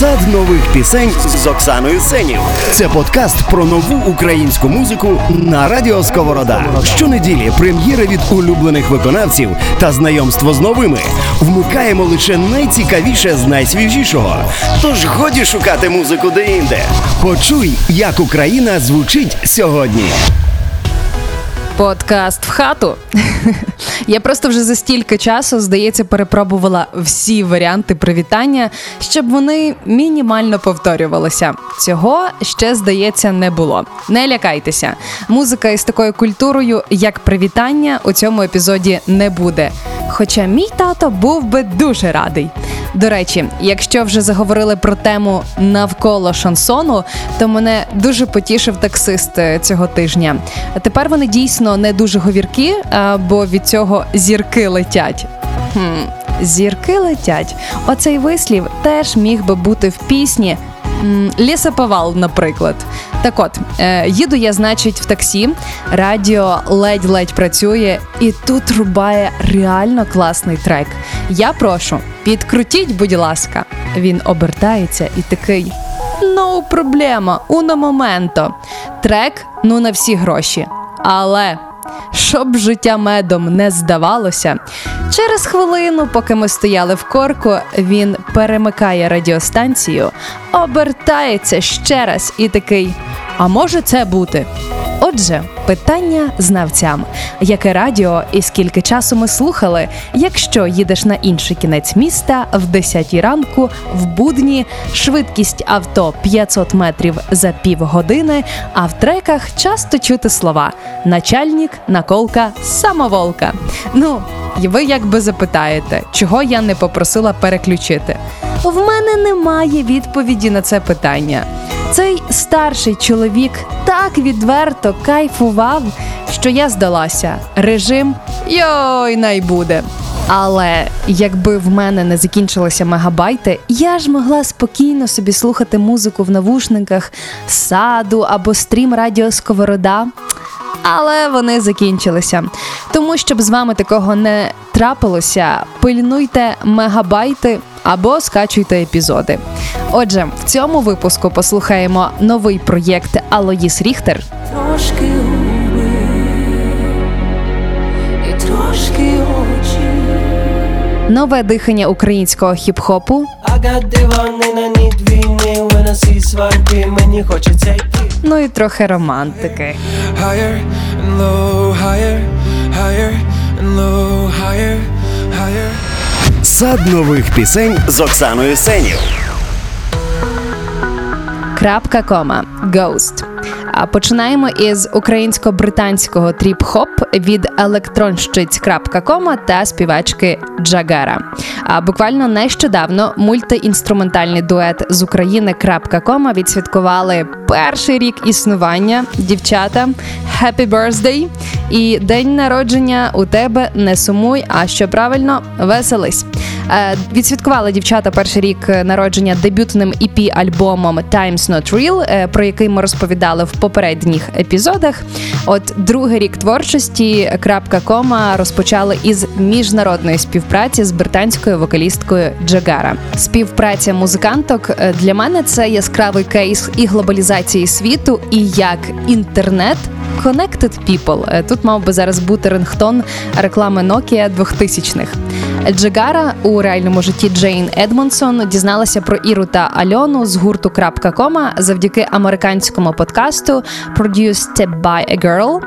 Сад нових пісень з Оксаною Сенів. Це подкаст про нову українську музику на радіо Сковорода. Щонеділі прем'єри від улюблених виконавців та знайомство з новими. Вмикаємо лише найцікавіше з найсвіжішого. Тож годі шукати музику де-інде. Почуй, як Україна звучить сьогодні. Подкаст в хату. Я просто вже за стільки часу, здається, перепробувала всі варіанти привітання, щоб вони мінімально повторювалися. Цього ще здається не було. Не лякайтеся. Музика із такою культурою, як привітання, у цьому епізоді не буде. Хоча мій тато був би дуже радий. До речі, якщо вже заговорили про тему навколо шансону, то мене дуже потішив таксист е, цього тижня. Тепер вони дійсно не дуже говіркі, бо від цього зірки летять. Хм, зірки летять. Оцей вислів теж міг би бути в пісні. Лісоповал, наприклад. Так от, е, їду я, значить, в таксі, радіо ледь-ледь працює, і тут рубає реально класний трек. Я прошу, підкрутіть, будь ласка. Він обертається і такий. No проблема, уно моменто. Трек ну на всі гроші. Але щоб життя медом не здавалося, через хвилину, поки ми стояли в корку, він перемикає радіостанцію, обертається ще раз і такий: А може це бути? Отже, питання знавцям: яке радіо і скільки часу ми слухали, якщо їдеш на інший кінець міста в 10 ранку, в будні, швидкість авто 500 метрів за півгодини, а в треках часто чути слова начальник, наколка, самоволка. Ну, і ви якби запитаєте, чого я не попросила переключити? В мене немає відповіді на це питання. Цей старший чоловік так відверто кайфував, що я здалася. Режим йой най буде. Але якби в мене не закінчилися мегабайти, я ж могла спокійно собі слухати музику в навушниках саду або стрім радіо Сковорода. Але вони закінчилися. Тому, щоб з вами такого не трапилося, пильнуйте мегабайти або скачуйте епізоди. Отже, в цьому випуску послухаємо новий проєкт Алоїс Ріхтер. Трошки губи і трошки очі. Нове дихання українського хіп-хопу, got на when I мені хочеться. Ну і трохи романтики. higher and low, higher, higher and low, higher, higher. Сад нових пісень з Оксаною Сенів. Крапка кома Ghost. Починаємо із українсько-британського тріп-хоп від електронщиць.кома та співачки Джагара. А буквально нещодавно мультиінструментальний дует з України.кома відсвяткували перший рік існування. Дівчата, Happy Birthday! І день народження у тебе не сумуй, а що правильно веселись. Е, Відсвяткували дівчата перший рік народження дебютним ep альбомом Times Not Real, е, про який ми розповідали в попередніх епізодах. От другий рік творчості крапка кома розпочали із міжнародної співпраці з британською вокалісткою Джагара. Співпраця музиканток е, для мене це яскравий кейс і глобалізації світу, і як інтернет. Connected People. Е, Тут мав би зараз бути рингтон реклами Nokia 2000-х. Джагара у реальному житті Джейн Едмонсон дізналася про Іру та Альону з гурту «Крапка.кома» завдяки американському подкасту Produced by a Girl,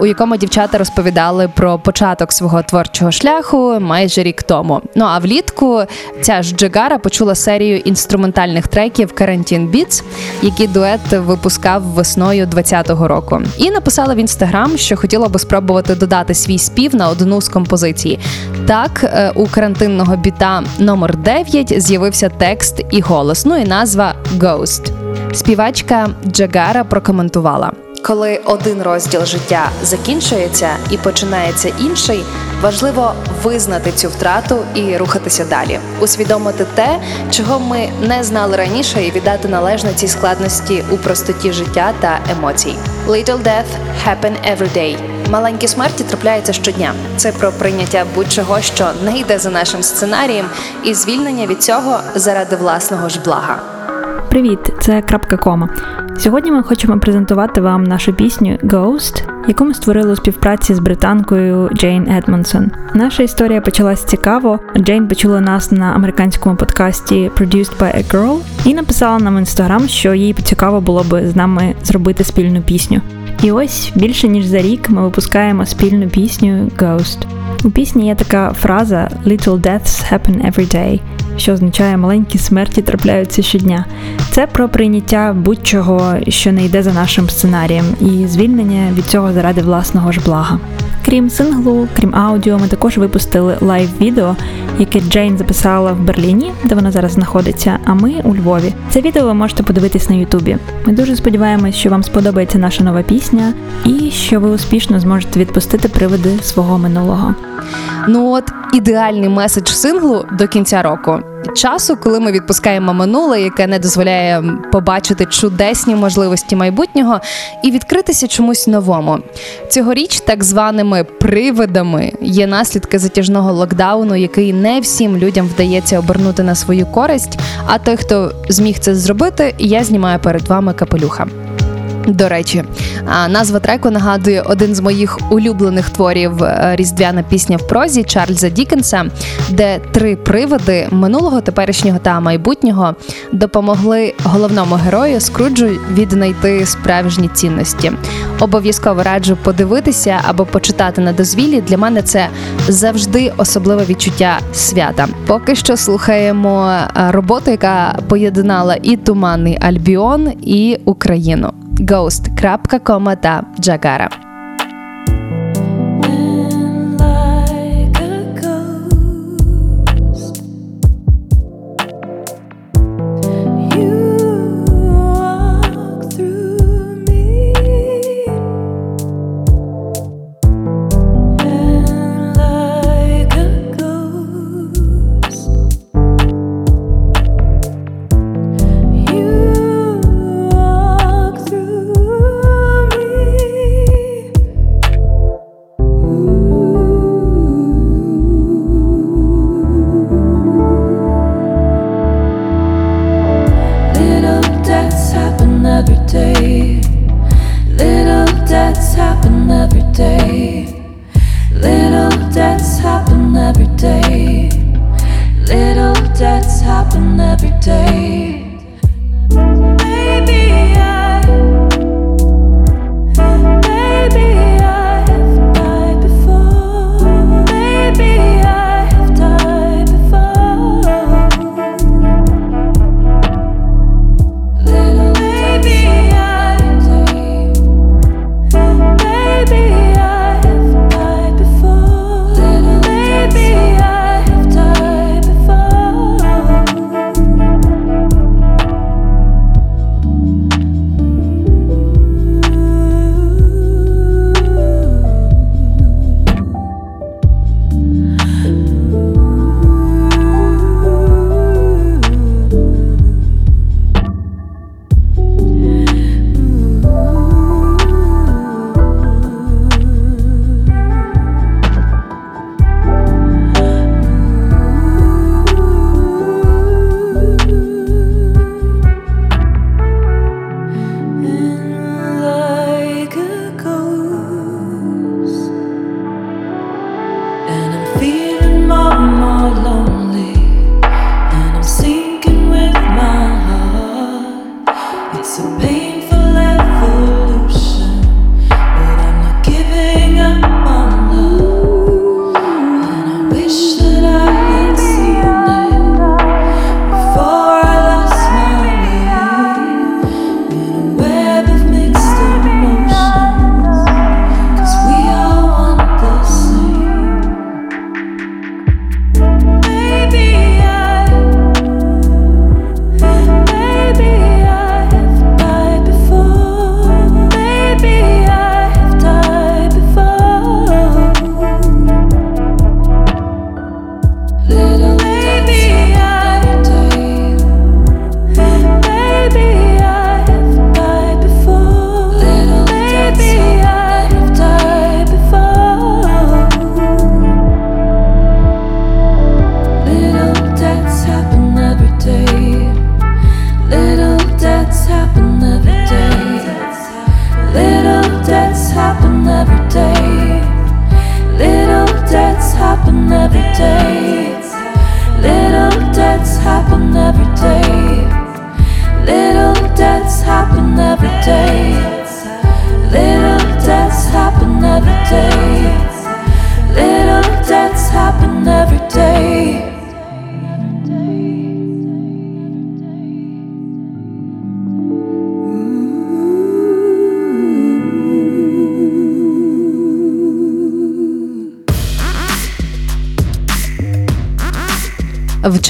у якому дівчата розповідали про початок свого творчого шляху майже рік тому. Ну а влітку ця ж Джагара почула серію інструментальних треків Карантін Beats, які дует випускав весною 2020 року, і написала в інстаграм, що хотіла би спробувати додати свій спів на одну з композицій. Так, е, у карантинного біта номер 9 з'явився текст і голос, ну і назва Ghost. Співачка Джагара прокоментувала. Коли один розділ життя закінчується і починається інший, важливо визнати цю втрату і рухатися далі, усвідомити те, чого ми не знали раніше, і віддати належне цій складності у простоті життя та емоцій. Little death happen every day. Маленькі смерті трапляються щодня. Це про прийняття будь-чого, що не йде за нашим сценарієм, і звільнення від цього заради власного ж блага. Привіт, це крапка кома. Сьогодні ми хочемо презентувати вам нашу пісню Ghost, яку ми створили у співпраці з британкою Джейн Едмонсон. Наша історія почалась цікаво. Джейн почула нас на американському подкасті Produced by a Girl і написала нам в інстаграм, що їй цікаво було би з нами зробити спільну пісню. І ось більше ніж за рік ми випускаємо спільну пісню Ghost. У пісні є така фраза Little deaths happen every day, що означає маленькі смерті трапляються щодня. Це про прийняття будь-чого, що не йде за нашим сценарієм, і звільнення від цього заради власного ж блага. Крім синглу, крім аудіо, ми також випустили лайв-відео, яке Джейн записала в Берліні, де вона зараз знаходиться, а ми у Львові. Це відео ви можете подивитись на Ютубі. Ми дуже сподіваємось, що вам сподобається наша нова пісня, і що ви успішно зможете відпустити приводи свого минулого. Ну от ідеальний меседж синглу до кінця року. Часу, коли ми відпускаємо минуле, яке не дозволяє побачити чудесні можливості майбутнього і відкритися чомусь новому. Цьогоріч так званими привидами є наслідки затяжного локдауну, який не всім людям вдається обернути на свою користь. А той, хто зміг це зробити, я знімаю перед вами капелюха. До речі, назва треку нагадує один з моїх улюблених творів е, різдвяна пісня в прозі Чарльза Дікенса, де три привиди минулого, теперішнього та майбутнього допомогли головному герою Скруджу віднайти справжні цінності. Обов'язково раджу подивитися або почитати на дозвіллі. Для мене це завжди особливе відчуття свята. Поки що слухаємо е, роботу, яка поєднала і туманний Альбіон, і Україну. Ghost.com та Джагара.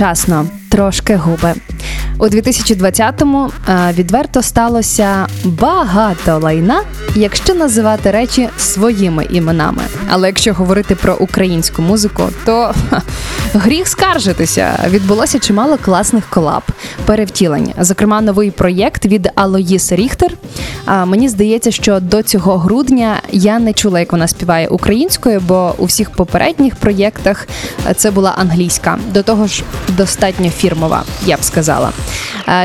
Вчасно, трошки губи. У 2020-му е, відверто сталося багато лайна, якщо називати речі своїми іменами. Але якщо говорити про українську музику, то ха, гріх скаржитися. Відбулося чимало класних колаб, перевтілень. Зокрема, новий проєкт від Алоїс Ріхтер. А мені здається, що до цього грудня я не чула, як вона співає українською, бо у всіх попередніх проєктах це була англійська. До того ж, достатньо фірмова, я б сказала.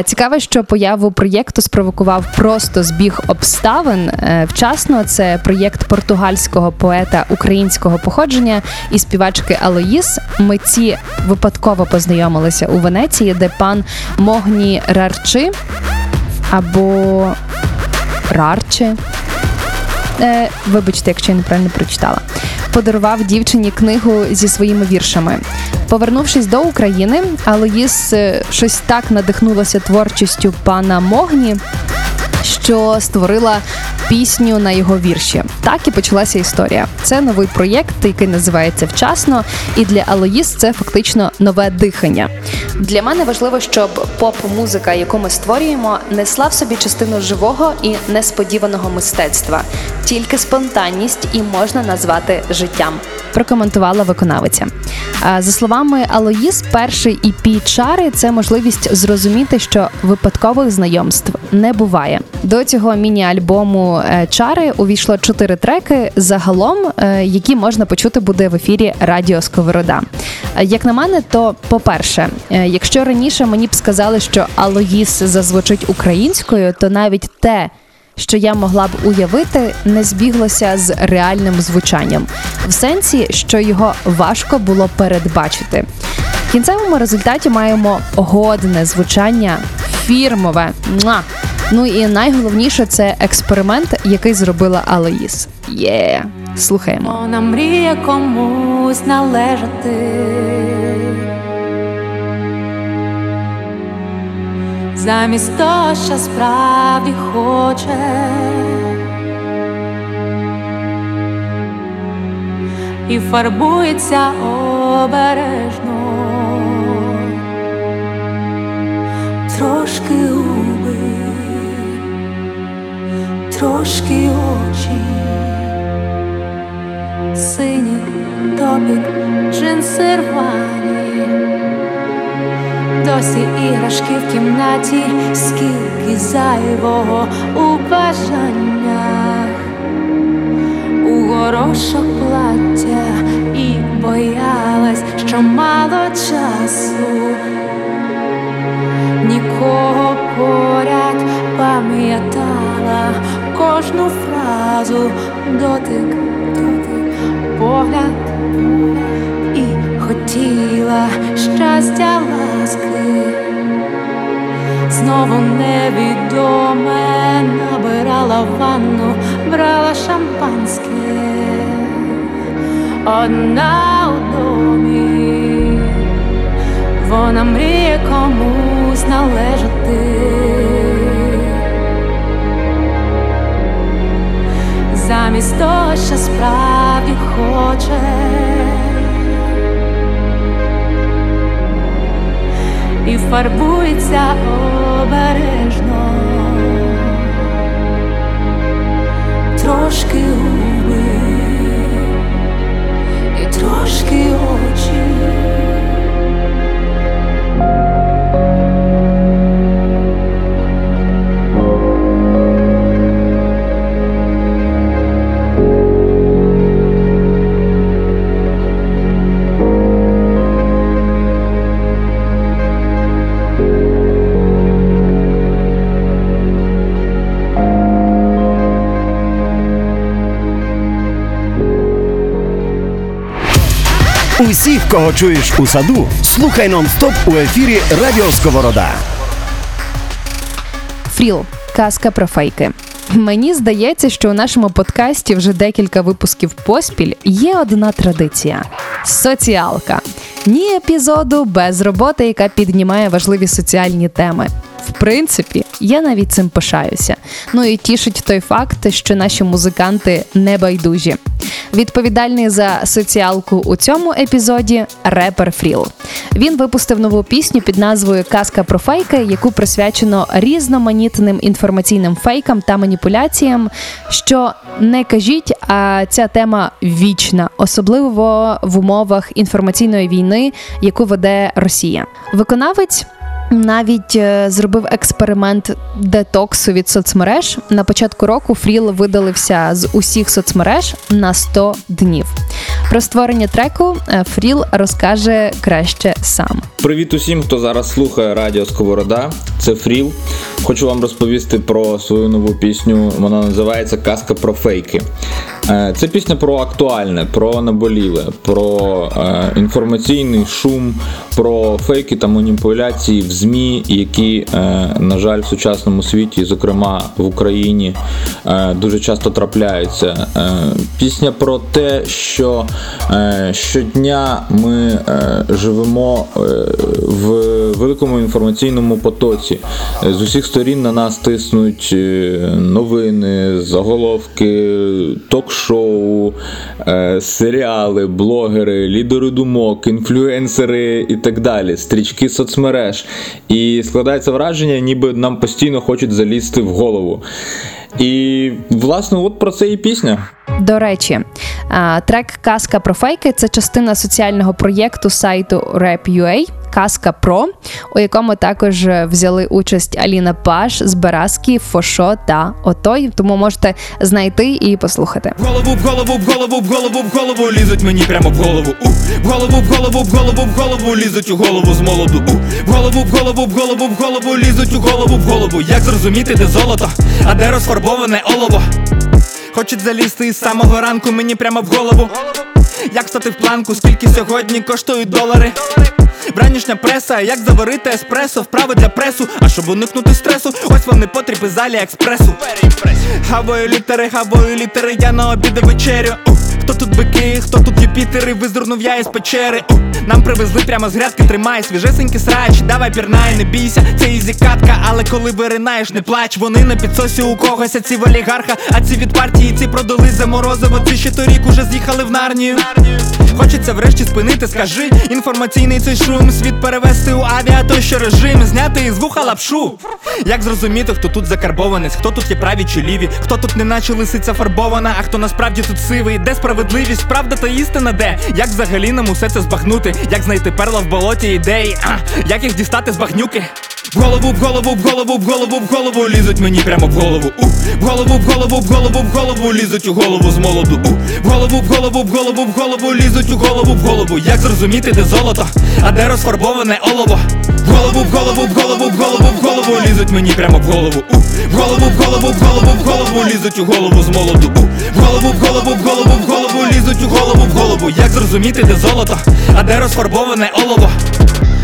Цікаво, що появу проєкту спровокував просто збіг обставин. Е, Вчасно це проєкт португальського поета українського походження і співачки Алоїс. Митці випадково познайомилися у Венеції, де пан Могні Рарчи або Рарче. Е, вибачте, якщо я неправильно прочитала. Подарував дівчині книгу зі своїми віршами. Повернувшись до України, Алоїс е, щось так надихнулася творчістю пана Могні, що створила пісню на його вірші. Так і почалася історія. Це новий проєкт, який називається Вчасно, і для Алоїс це фактично нове дихання. Для мене важливо, щоб поп-музика, яку ми створюємо, несла в собі частину живого і несподіваного мистецтва. Тільки спонтанність і можна назвати життям. Прокоментувала виконавиця. За словами Алоїс, перший EP чари це можливість зрозуміти, що випадкових знайомств не буває. До цього міні-альбому е, чари увійшло чотири треки, загалом, е, які можна почути буде в ефірі Радіо Сковорода. Е, Як на мене, то по-перше, якщо раніше мені б сказали, що Алоїс зазвучить українською, то навіть те, що я могла б уявити, не збіглося з реальним звучанням, в сенсі, що його важко було передбачити. В кінцевому результаті маємо годне звучання, фірмове. Ну і найголовніше це експеримент, який зробила Алоїс. Є, слухаємо. Вона мріє комусь належати. Замість того, що справді хоче. І фарбується обережно. Трошки трошки очі сині топік, джинси рвані. Досі іграшки в кімнаті, скільки зайвого у бажаннях, у горошок плаття і боялась, що мало часу. Нікого поряд пам'ятала кожну фразу, дотик, дотик, погляд, і хотіла щастя ласки. Знову невідоме набирала ванну, брала шампанське, одна у домі. Вона мріє комусь належати. Замість того, що справді хоче. І фарбується обережно. Трошки губи і трошки очі. Кого чуєш у саду, слухай нон-стоп у ефірі Радіо Сковорода. Фріл казка про фейки. Мені здається, що у нашому подкасті вже декілька випусків поспіль є одна традиція соціалка. Ні епізоду без роботи, яка піднімає важливі соціальні теми. В принципі, я навіть цим пишаюся. Ну і тішить той факт, що наші музиканти не байдужі. Відповідальний за соціалку у цьому епізоді репер Фріл. Він випустив нову пісню під назвою Казка про фейки, яку присвячено різноманітним інформаційним фейкам та маніпуляціям. Що не кажіть, а ця тема вічна, особливо в умовах інформаційної війни, яку веде Росія. Виконавець. Навіть е, зробив експеримент детоксу від соцмереж. На початку року Фріл видалився з усіх соцмереж на 100 днів. Про створення треку е, Фріл розкаже краще сам. Привіт усім, хто зараз слухає Радіо Сковорода. Це Фріл. Хочу вам розповісти про свою нову пісню. Вона називається Казка про фейки. Е, Це пісня про актуальне, про наболіле, про інформаційний шум, про фейки та маніпуляції ЗМІ, які, е, на жаль, в сучасному світі, зокрема в Україні, е, дуже часто трапляються. Е, Пісня про те, що щодня ми живемо в великому інформаційному потоці. З усіх сторін на нас тиснуть новини, заголовки, ток-шоу, серіали, блогери, лідери думок, інфлюенсери і так далі, стрічки соцмереж. І складається враження, ніби нам постійно хочуть залізти в голову. І, власне, от про це і пісня. До речі, трек Казка про фейки це частина соціального проєкту сайту Rap.ua Казка Про, у якому також взяли участь Аліна Паш, Збиразки, Фошо та Отой. Тому можете знайти і послухати. В голову, в голову, в голову, в голову, в голову лізуть мені прямо в голову. У, в голову, в голову, в голову, в голову лізуть у голову з молоду. У, в голову, в голову, в голову, в голову лізуть у голову, в голову. Як зрозуміти, де золото, а де розфарбоване олово? Хочуть залізти із самого ранку мені прямо в голову. Як стати в планку, скільки сьогодні коштують долари? Вранішня преса, як заварити еспресо, вправи для пресу, а щоб уникнути стресу, ось вони потрібні з Аліекспресу. Хаваю літери, хаваю літери, я на обід і вечерю. Хто тут бики, хто тут Юпітери, визирнув я із печери. Нам привезли прямо з грядки, тримай свіжесенькі срач, давай пірнай, не бійся, це easy катка, але коли виринаєш, не плач, вони на підсосі у когось, а ці в олігарха, а ці від партії, ці продали за морозиво, ці ще торік уже з'їхали в нарнію. Хочеться врешті спинити, скажи, інформаційний цей шум, світ перевести у авіа, той що режим, зняти із вуха лапшу. Як зрозуміти, хто тут закарбованець, хто тут є праві чи ліві, хто тут не наче лисиця фарбована, а хто насправді тут сивий, де справедливість, правда та істина, де? Як взагалі нам усе це збагнути? Як знайти перла в болоті ідеї? А, як їх дістати з багнюки? В голову, в голову, в голову, в голову, в голову лізуть мені прямо в голову. У, в голову, в голову, в голову, в голову лізуть у голову з молоду. У, в голову, в голову, в голову, в голову лізуть у голову, в голову. Як зрозуміти, де золото, а де розфарбоване олово? В голову, в голову, в голову, в голову, в голову лізуть мені прямо в голову. У, в голову, в голову, в голову, в голову лізуть у голову з молоду. У, в голову, в голову, в голову, в голову лізуть у голову, в голову. Як зрозуміти, де золото, а де розфарбоване олово?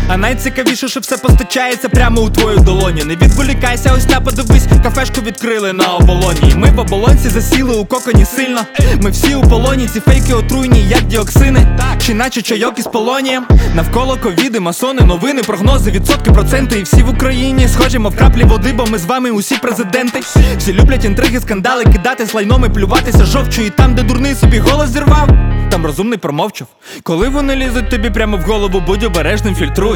А найцікавіше, що все постачається прямо у твою долоню. Не відволікайся, ось та подивись, кафешку відкрили на оболоні. Ми в оболонці засіли у коконі сильно. Ми всі у полоні, ці фейки отруйні, як діоксини, чи наче чайок із полонієм. Навколо ковіди, масони, новини, прогнози, відсотки, проценти. І всі в Україні схожі, мов краплі води, бо ми з вами усі президенти. Всі люблять інтриги, скандали, кидати слайном і плюватися жовчу. І там, де дурний собі голос зірвав. Там розумний промовчав. Коли вони лізуть тобі прямо в голову, будь обережним, фільтруй.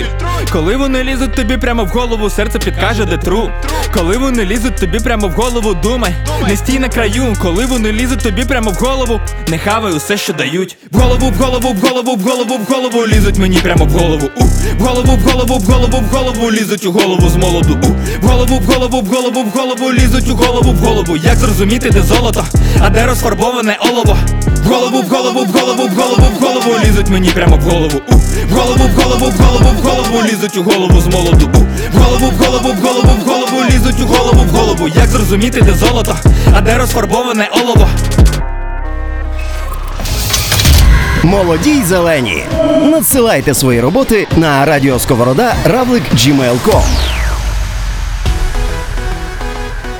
Коли вони лізуть тобі прямо в голову, серце підкаже, де тру. Коли вони лізуть тобі прямо в голову, думай, не стій на краю. Коли вони лізуть тобі прямо в голову, не хавай усе, що дають. В голову, в голову, в голову, в голову, в голову лізуть мені прямо в голову. У, в голову, в голову, в голову, в голову лізуть у голову з молоду. У, в голову, в голову, в голову, в голову лізуть у голову, в голову. Як зрозуміти, де золото, а де розфарбоване олово? В голову, в голову, в голову, в голову, в голову лізуть мені прямо в голову. У, в голову, в голову, в голову, в голову лізуть у голову з молоду. У, в голову, в голову, в голову, в голову лізуть у голову, в голову. Як зрозуміти, де золото, а де розфарбоване олово? Молоді й зелені. Надсилайте свої роботи на радіосковорода равлик gmail.com.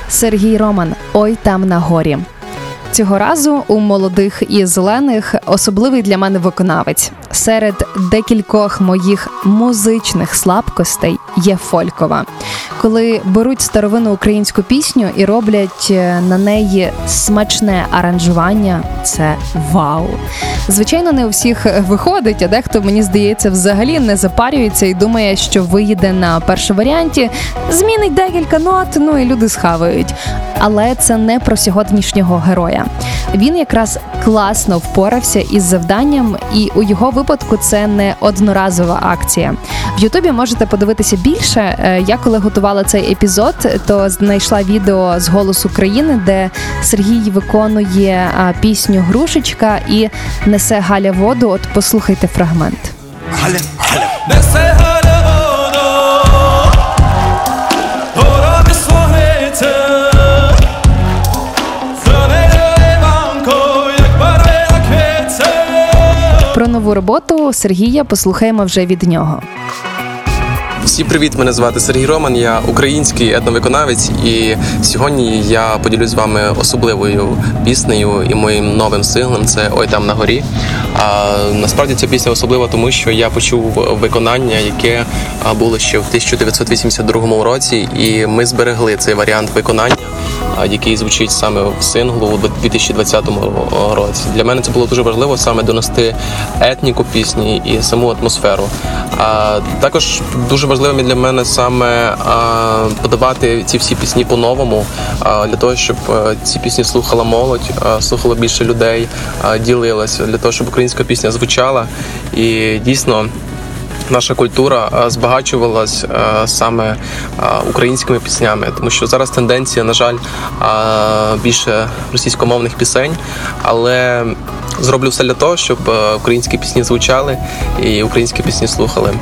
Сергій Роман. Ой там на горі. Цього разу у молодих і зелених особливий для мене виконавець. Серед декількох моїх музичних слабкостей є фолькова. коли беруть старовинну українську пісню і роблять е, на неї смачне аранжування, це вау. Звичайно, не у всіх виходить, а дехто мені здається взагалі не запарюється і думає, що виїде на першому варіанті, змінить декілька нот, ну і люди схавають. Але це не про сьогоднішнього героя. Він якраз класно впорався із завданням, і у його випадку це не одноразова акція. В Ютубі можете подивитися більше. Е, Я коли готувала цей епізод, то знайшла відео з голосу країни, де Сергій виконує пісню Грушечка і несе Галя воду. От послухайте фрагмент. Несе галя нову роботу Сергія послухаємо вже від нього. Всім привіт! Мене звати Сергій Роман. Я український етновиконавець, і сьогодні я поділюсь з вами особливою піснею і моїм новим синглом. Це Ой там на горі. А насправді ця пісня особлива, тому що я почув виконання, яке було ще в 1982 році, і ми зберегли цей варіант виконання. Який звучить саме в синглу у 2020 році. Для мене це було дуже важливо саме донести етніку пісні і саму атмосферу. А також дуже важливим для мене саме подавати ці всі пісні по-новому, для того, щоб е, ці пісні слухала молодь, а, слухало більше людей, ділилася, для того, щоб українська пісня звучала і дійсно. Наша культура збагачувалась саме українськими піснями, тому що зараз тенденція, на жаль, більше російськомовних пісень, але зроблю все для того, щоб е, українські пісні звучали і українські пісні слухали.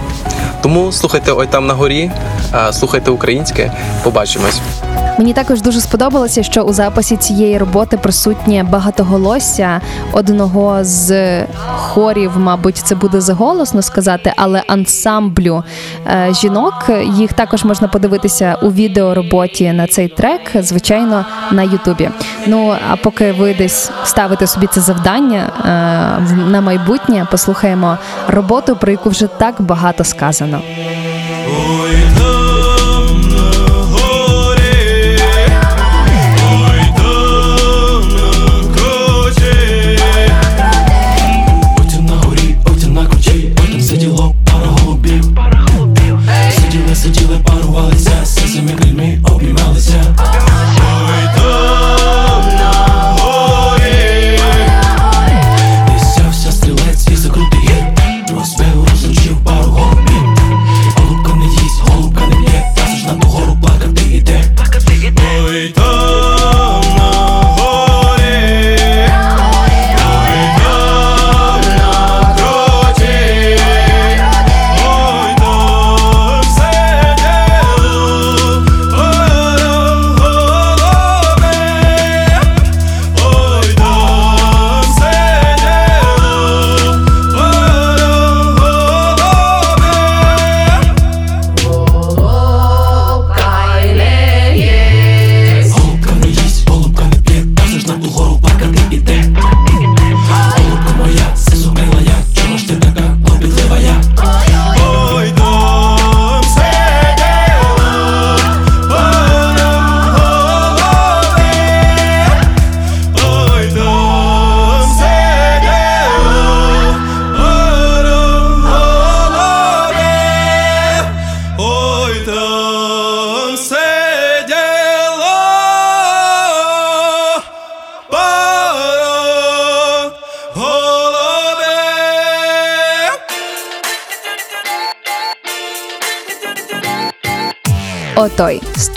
Тому слухайте ой там на горі, слухайте українське. Побачимось. Мені також дуже сподобалося, що у записі цієї роботи присутнє багатоголосся одного з хорів, мабуть, це буде заголосно сказати, але ансамблю е, жінок. Їх також можна подивитися у відеороботі на цей трек, звичайно, на Ютубі. Ну а поки ви десь ставите собі це завдання е, на майбутнє, послухаємо роботу, про яку вже так багато сказано.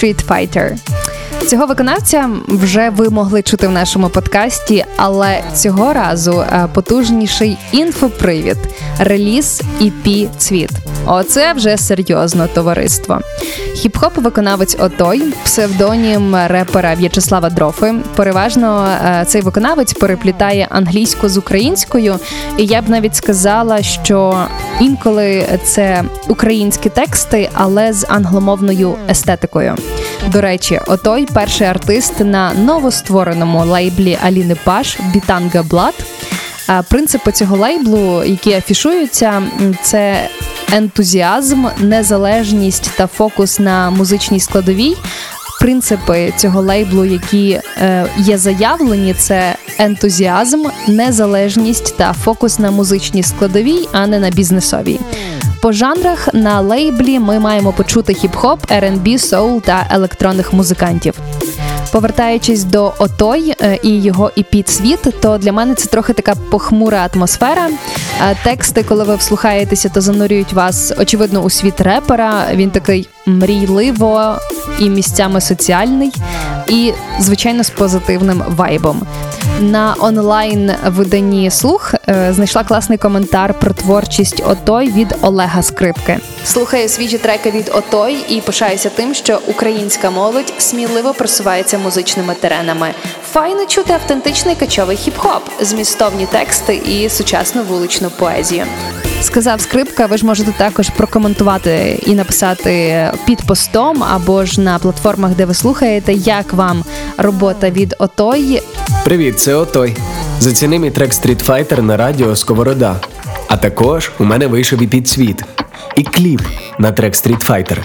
Street Fighter. Цього виконавця вже ви могли чути в нашому подкасті, але цього разу е, потужніший інфопривід реліз EP Цвіт. Оце вже серйозно товариство. Хіп-хоп виконавець Отой, псевдонім репера В'ячеслава Дрофи. Переважно е, цей виконавець переплітає англійську з українською, і я б навіть сказала, що інколи це українські тексти, але з англомовною естетикою. До речі, Отой перший артист на новоствореному лейблі Аліни Паш Бітанга Блад. Принципи цього лейблу, які афішуються, це ентузіазм, незалежність та фокус на музичній складовій. Принципи цього лейблу, які е, є заявлені, це ентузіазм, незалежність та фокус на музичній складовій, а не на бізнесовій. По жанрах на лейблі ми маємо почути хіп-хоп, R&B, соул та електронних музикантів. Повертаючись до Отой е, і його епіт світ, то для мене це трохи така похмура атмосфера. Е, Тексти, коли ви вслухаєтеся, то занурюють вас очевидно у світ репера. Він такий мрійливо і місцями соціальний, і звичайно з позитивним вайбом. На онлайн виданні слух е, знайшла класний коментар про творчість Отой від Олега Скрипки. Слухаю свіжі треки від Отой і пишаюся тим, що українська молодь сміливо просувається музичними теренами. Файно чути автентичний качовий хіп-хоп, змістовні тексти і сучасну вуличну поезію. Сказав скрипка, ви ж можете також прокоментувати і написати під постом або ж на платформах, де ви слухаєте, як вам робота від Отой. Привіт, це Отой. Заціни мій трек Street Fighter на радіо Сковорода. А також у мене вийшов і підсвіт. І кліп на трек Street Fighter.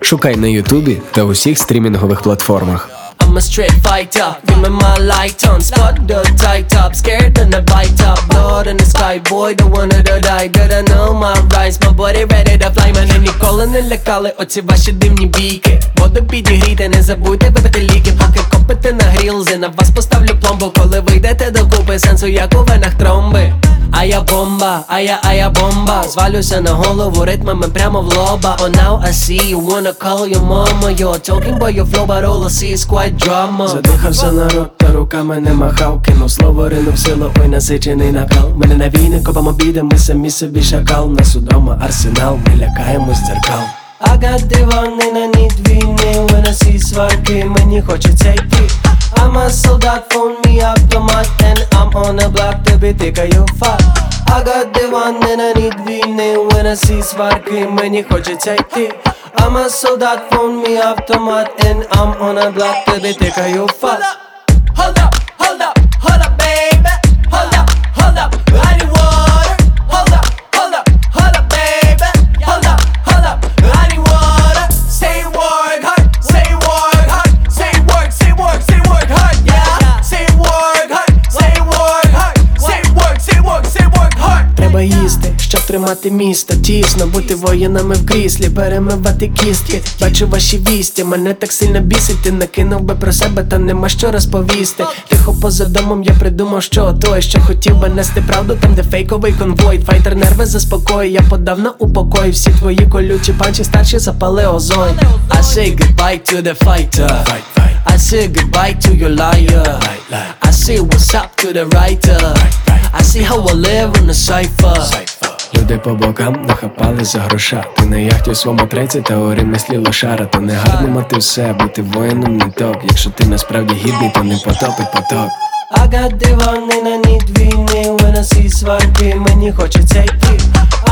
Шукай на Ютубі та усіх стрімінгових платформах. I'm a straight fighter, give me my light on Spot the tight top, scared and the bite up Blood in the sky, boy, don't wanna die Gotta know my rights, my body ready to fly Мене ніколи не лякали оці ваші дивні бійки Воду підігрійте, не забудьте випити ліки Поки копите на грілзи, на вас поставлю пломбу Коли вийдете до купи, сенсу як у венах тромби а я бомба, а я, а я бомба Звалюся на голову ритмами прямо в лоба Oh now I see you wanna call your mama You're talking about your flow, but all I see is quite drama. Задихався народ, та руками не махав Кинув слово, ринув силу, ой насичений накал. Мене на війни копам обіди, ми самі собі шакал. Нас удома арсенал, ми лякаємось дзеркал. I got дивани на нід війни When I і сварки, мені хочеться йти I'm a soldat, phone me автомат And I'm on the block, тобі тикаю факт I got дивани на нід війни When I see сварки, мені хочеться йти I'm a soldat, phone me автомат And I'm on the block, тобі тикаю факт Hold up, hold up, hold up, Їсти, щоб тримати місто Тісно, бути воїнами в кріслі Перемивати кістки. Бачу ваші вісті, мене так сильно бісить Ти накинув би про себе, та нема що розповісти. Тихо поза домом я придумав, що той, що хотів би нести правду, там де фейковий конвой. Файтер нерви заспокоює, я подав на упокой Всі твої колючі панчі старші запали озой. I say goodbye to the fighter say goodbye to your liar I say what's up to the writer I see how I live on the cipher Люди по бокам нахапали за гроша. Ти на яхті своєму треці та у ремеслі лошара. То не гарно мати все, бути воїном не топ. Якщо ти насправді гідний, то не потопить поток. Got дивани на нід війни, when I see сварки, мені хочеться йти.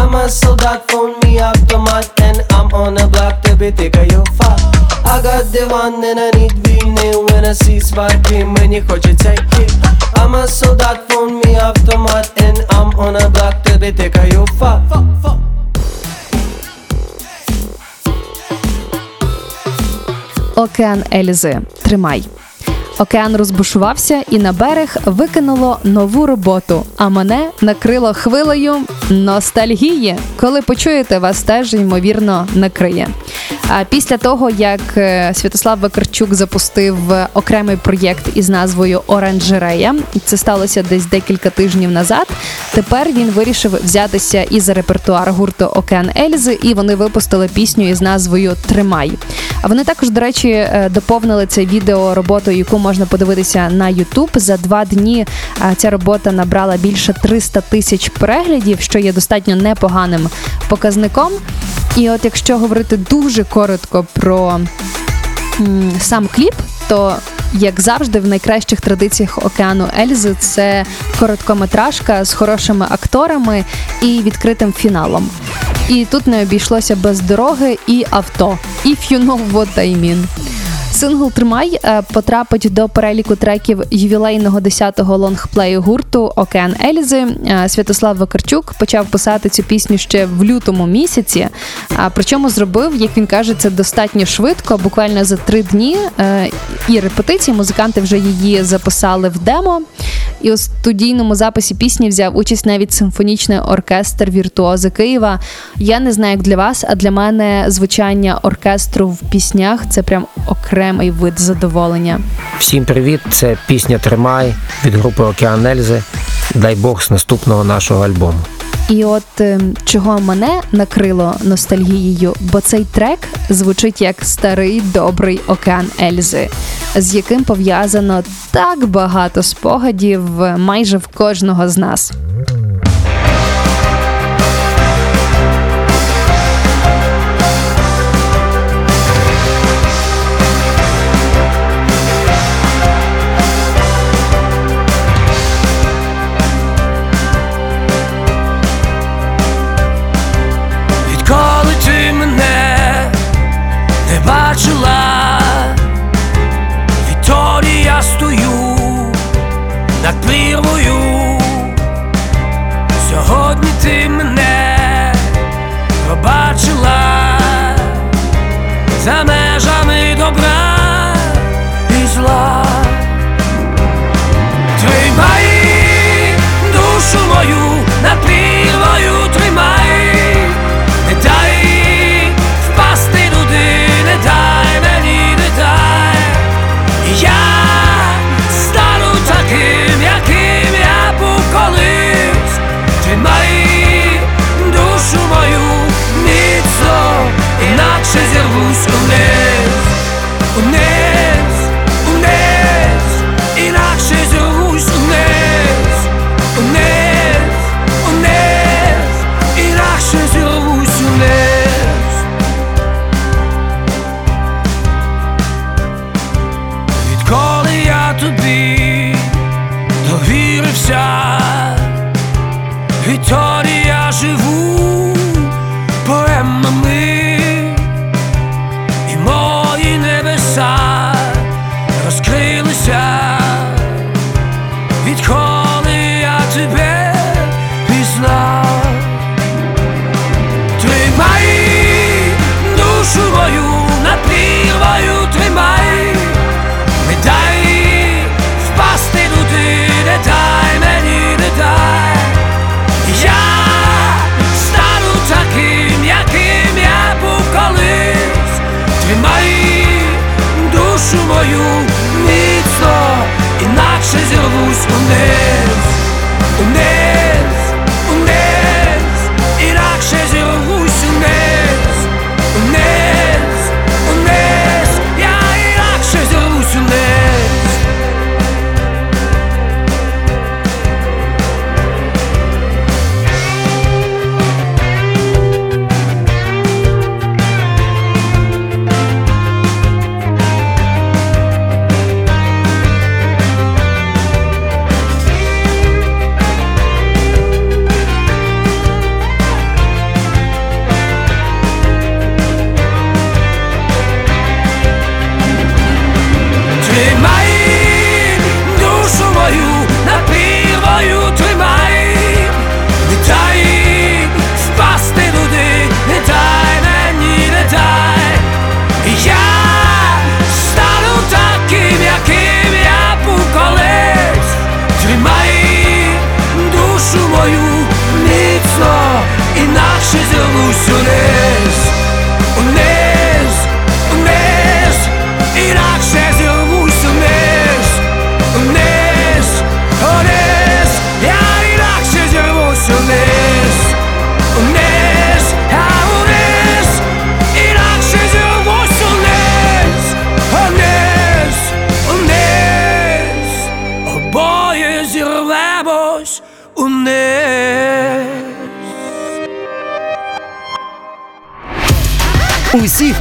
I'm a soldat, phone me автомат, and I'm on the block, тобі тикаю факт. I got дивани на нід війни, when I see сварки, мені хочеться йти. I'm a soldat, phone me автомат, and I'm on the block, тобі тикаю факт. Океан Ельзи. Тримай. Океан розбушувався і на берег викинуло нову роботу. А мене накрило хвилею ностальгії. Коли почуєте, вас теж ймовірно накриє. А після того, як е, Святослав Вакарчук запустив окремий проєкт із назвою Оранжерея, це сталося десь декілька тижнів назад. Тепер він вирішив взятися і за репертуар гурту Океан Ельзи, і вони випустили пісню із назвою Тримай. А вони також, до речі, е, доповнили це відео роботою, яку можна подивитися на YouTube. За два дні е, ця робота набрала більше 300 тисяч переглядів, що є достатньо непоганим показником. І от якщо говорити дуже коротко про м, сам кліп, то як завжди, в найкращих традиціях океану Ельзи це короткометражка з хорошими акторами і відкритим фіналом. І тут не обійшлося без дороги і авто. If you know what I mean. Сингл Тримай е, потрапить до переліку треків ювілейного 10-го лонгплею гурту Океан Ельзи. Е, Святослав Вакарчук почав писати цю пісню ще в лютому місяці. А причому зробив, як він каже, це достатньо швидко, буквально за три дні. Е, І репетиції музиканти вже її записали в демо. І у студійному записі пісні взяв участь навіть симфонічний оркестр Віртуози Києва. Я не знаю, як для вас, а для мене звучання оркестру в піснях це прям окремий вид задоволення. Всім привіт! Це пісня Тримай від групи Океан Ельзи. Дай Бог з наступного нашого альбому. І от е, чого мене накрило ностальгією, бо цей трек звучить як старий добрий океан Ельзи, з яким пов'язано так багато спогадів е, майже в кожного з нас. 오늘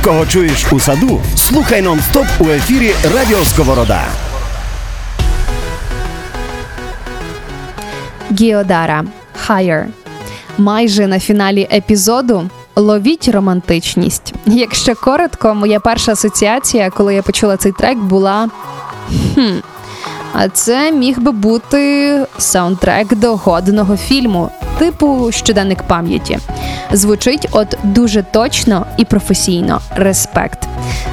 кого чуєш у саду, слухай нон-стоп у ефірі Радіо Сковорода. Гіодара Higher. Майже на фіналі епізоду Ловіть романтичність. Якщо коротко, моя перша асоціація, коли я почула цей трек, була. Хм, а це міг би бути саундтрек до годного фільму, типу щоденник пам'яті. Звучить от дуже точно і професійно. Респект.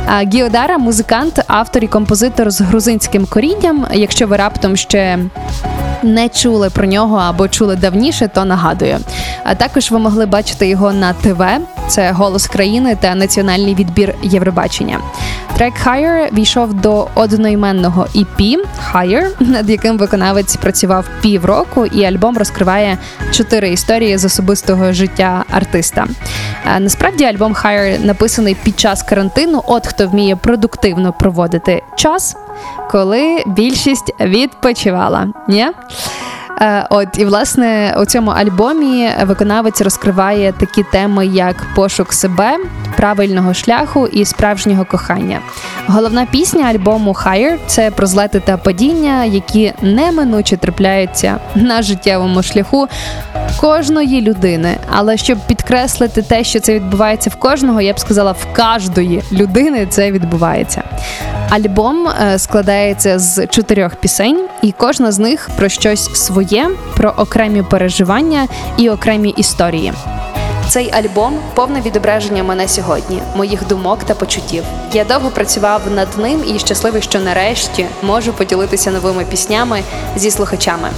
А Гіодара музикант, автор і композитор з грузинським корінням. Якщо ви раптом ще не чули про нього або чули давніше, то нагадую. А також ви могли бачити його на ТВ. Це голос країни та національний відбір Євробачення. Трек Higher війшов до одноіменного EP Higher, над яким виконавець працював півроку, і альбом розкриває чотири історії з особистого життя артиста. Насправді альбом Higher написаний під час карантину. От хто вміє продуктивно проводити час, коли більшість відпочивала. Ні? Е, От і власне у цьому альбомі виконавець розкриває такі теми, як пошук себе, правильного шляху і справжнього кохання. Головна пісня альбому Higher – це про злети та падіння, які неминуче трапляються на життєвому шляху кожної людини. Але щоб підкреслити те, що це відбувається в кожного, я б сказала, в кожної людини це відбувається. Альбом е, складається з чотирьох пісень, і кожна з них про щось своє, про окремі переживання і окремі історії. Цей альбом повне відображення мене сьогодні, моїх думок та почуттів. Я довго працював над ним і щасливий, що нарешті можу поділитися новими піснями зі слухачами.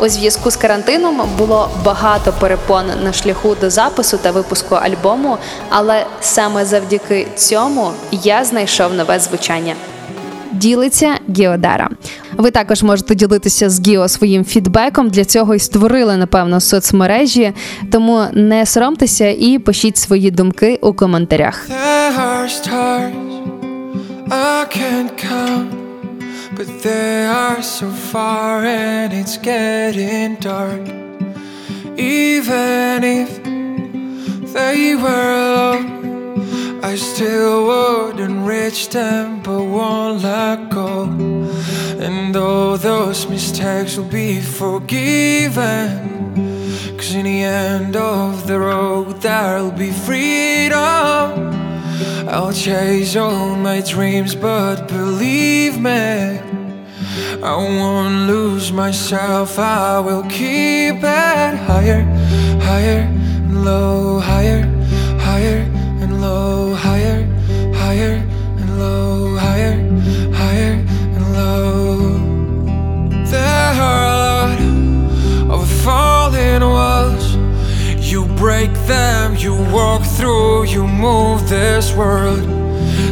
У зв'язку з карантином було багато перепон на шляху до запису та випуску альбому, але саме завдяки цьому я знайшов нове звучання. Ділиться Гіодара. Ви також можете ділитися з Гіо своїм фідбеком. Для цього і створили, напевно, соцмережі. Тому не соромтеся і пишіть свої думки у коментарях. But they are so far and it's getting dark. Even if they were low, I still wouldn't reach them, but won't let go. And all those mistakes will be forgiven. Cause in the end of the road, there'll be freedom. I'll chase all my dreams, but believe me, I won't lose myself. I will keep it higher, higher, and low, higher, higher, and low, low, higher, higher, and low. There are a lot of falling walls. You break them, you walk through, you move this world.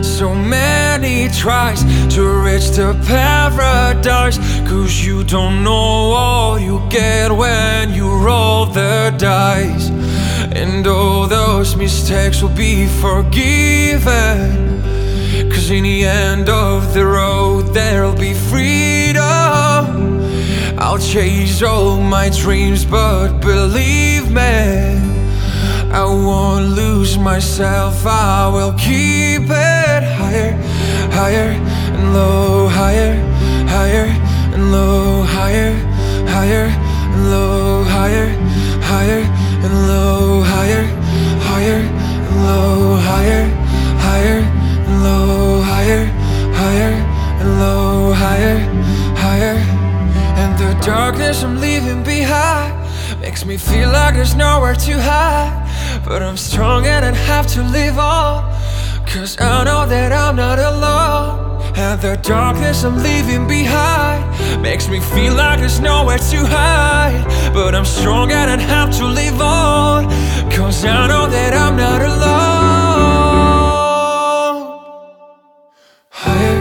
So many tries to reach the paradise. Cause you don't know what you get when you roll the dice. And all those mistakes will be forgiven. Cause in the end of the road, there'll be freedom. I'll chase all my dreams, but believe me, I won't lose myself. I will keep it higher, higher and low, higher, higher and low, higher, higher and low, higher, higher and low, higher, higher and low, higher, higher darkness I'm leaving behind makes me feel like there's nowhere to hide. But I'm strong and I have to live on. Cause I know that I'm not alone. And the darkness I'm leaving behind makes me feel like there's nowhere to hide. But I'm strong and I have to live on. Cause I know that I'm not alone. Higher,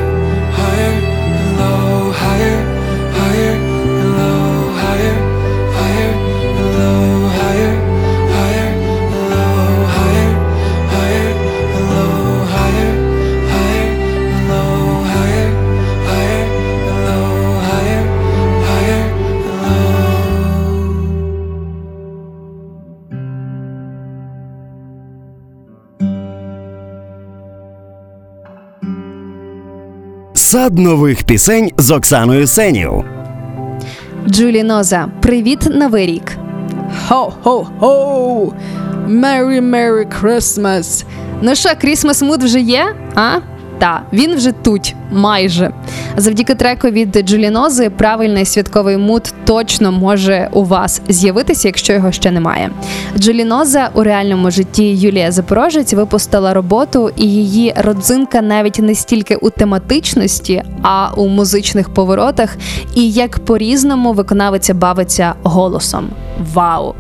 Сад нових пісень з Оксаною Сенів. Джулі Ноза, привіт, новий рік. Хо-хо-хо! Merry Merry Christmas. Ну що, Крісмас Муд вже є? А? Та, він вже тут, майже. Завдяки треку від Джулінози правильний святковий муд точно може у вас з'явитися, якщо його ще немає. Джуліноза у реальному житті Юлія Запорожець випустила роботу, і її родзинка навіть не стільки у тематичності, а у музичних поворотах, і як по-різному виконавиця бавиться голосом. Вау!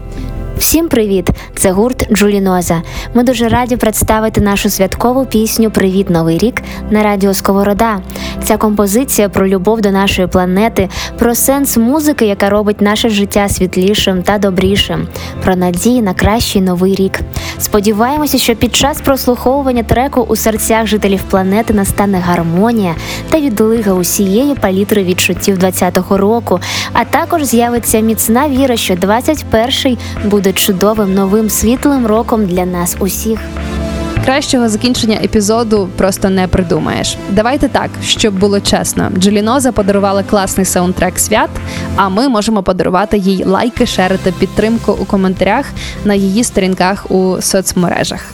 Всім привіт! Це гурт Джуліноза. Ми дуже раді представити нашу святкову пісню Привіт Новий рік на радіо Сковорода. Ця композиція про любов до нашої планети, про сенс музики, яка робить наше життя світлішим та добрішим, про надії на кращий новий рік. Сподіваємося, що під час прослуховування треку у серцях жителів планети настане гармонія та відлига усієї палітри відчуттів 20-го року, а також з'явиться міцна віра, що 21-й буде чудовим новим світлим роком для нас усіх. Кращого закінчення епізоду просто не придумаєш. Давайте так, щоб було чесно. Джеліноза подарувала класний саундтрек свят, а ми можемо подарувати їй лайки, шери та підтримку у коментарях на її сторінках у соцмережах.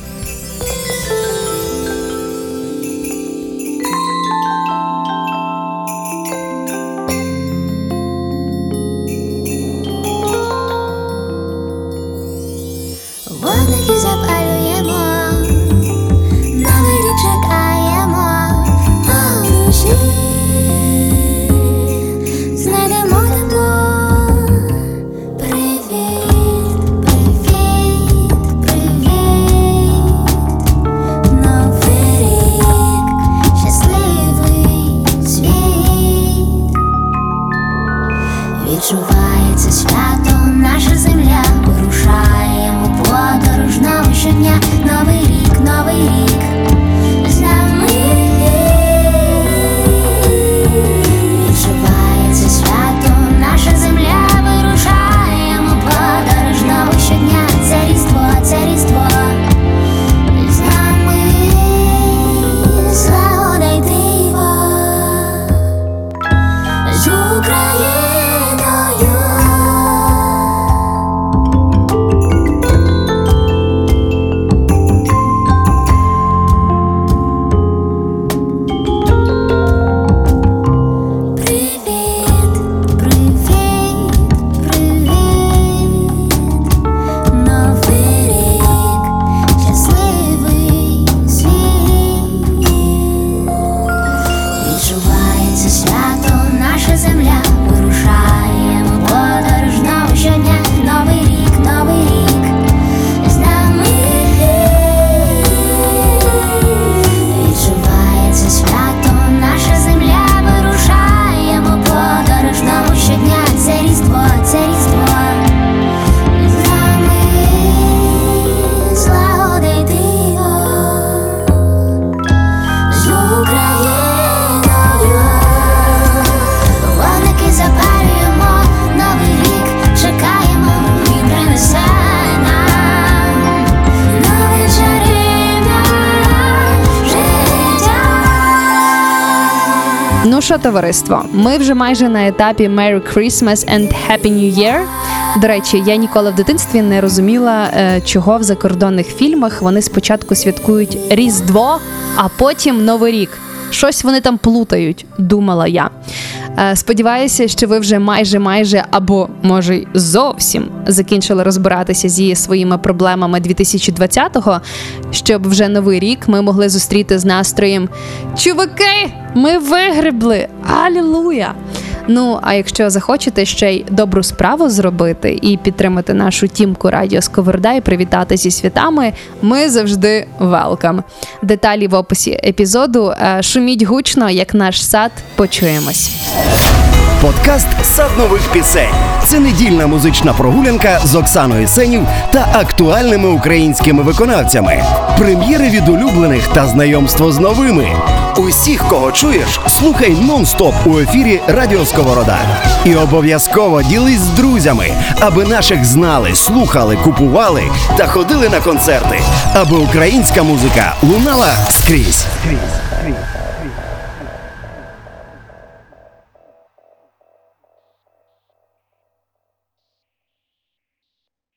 Ну що, товариство, ми вже майже на етапі Merry Christmas and Happy New Year. До речі, я ніколи в дитинстві не розуміла, е, чого в закордонних фільмах вони спочатку святкують Різдво, а потім Новий рік. Щось вони там плутають, думала я. Е, Сподіваюся, що ви вже майже майже або може й зовсім закінчили розбиратися зі своїми проблемами 2020-го, щоб вже новий рік ми могли зустріти з настроєм Чуваки, ми вигребли! Алілуя! Ну, а якщо захочете ще й добру справу зробити і підтримати нашу тімку Радіо Сковорода і привітати зі святами, ми завжди велкам. Деталі в описі епізоду. Е, Шуміть гучно, як наш сад. Почуємось. Подкаст Сад нових пісень. Це недільна музична прогулянка з Оксаною Сенів та актуальними українськими виконавцями. Прем'єри від улюблених та знайомство з новими. Усіх, кого чуєш, слухай нон-стоп у ефірі Радіо Сковорода. І обов'язково ділись з друзями, аби наших знали, слухали, купували та ходили на концерти, аби українська музика лунала скрізь.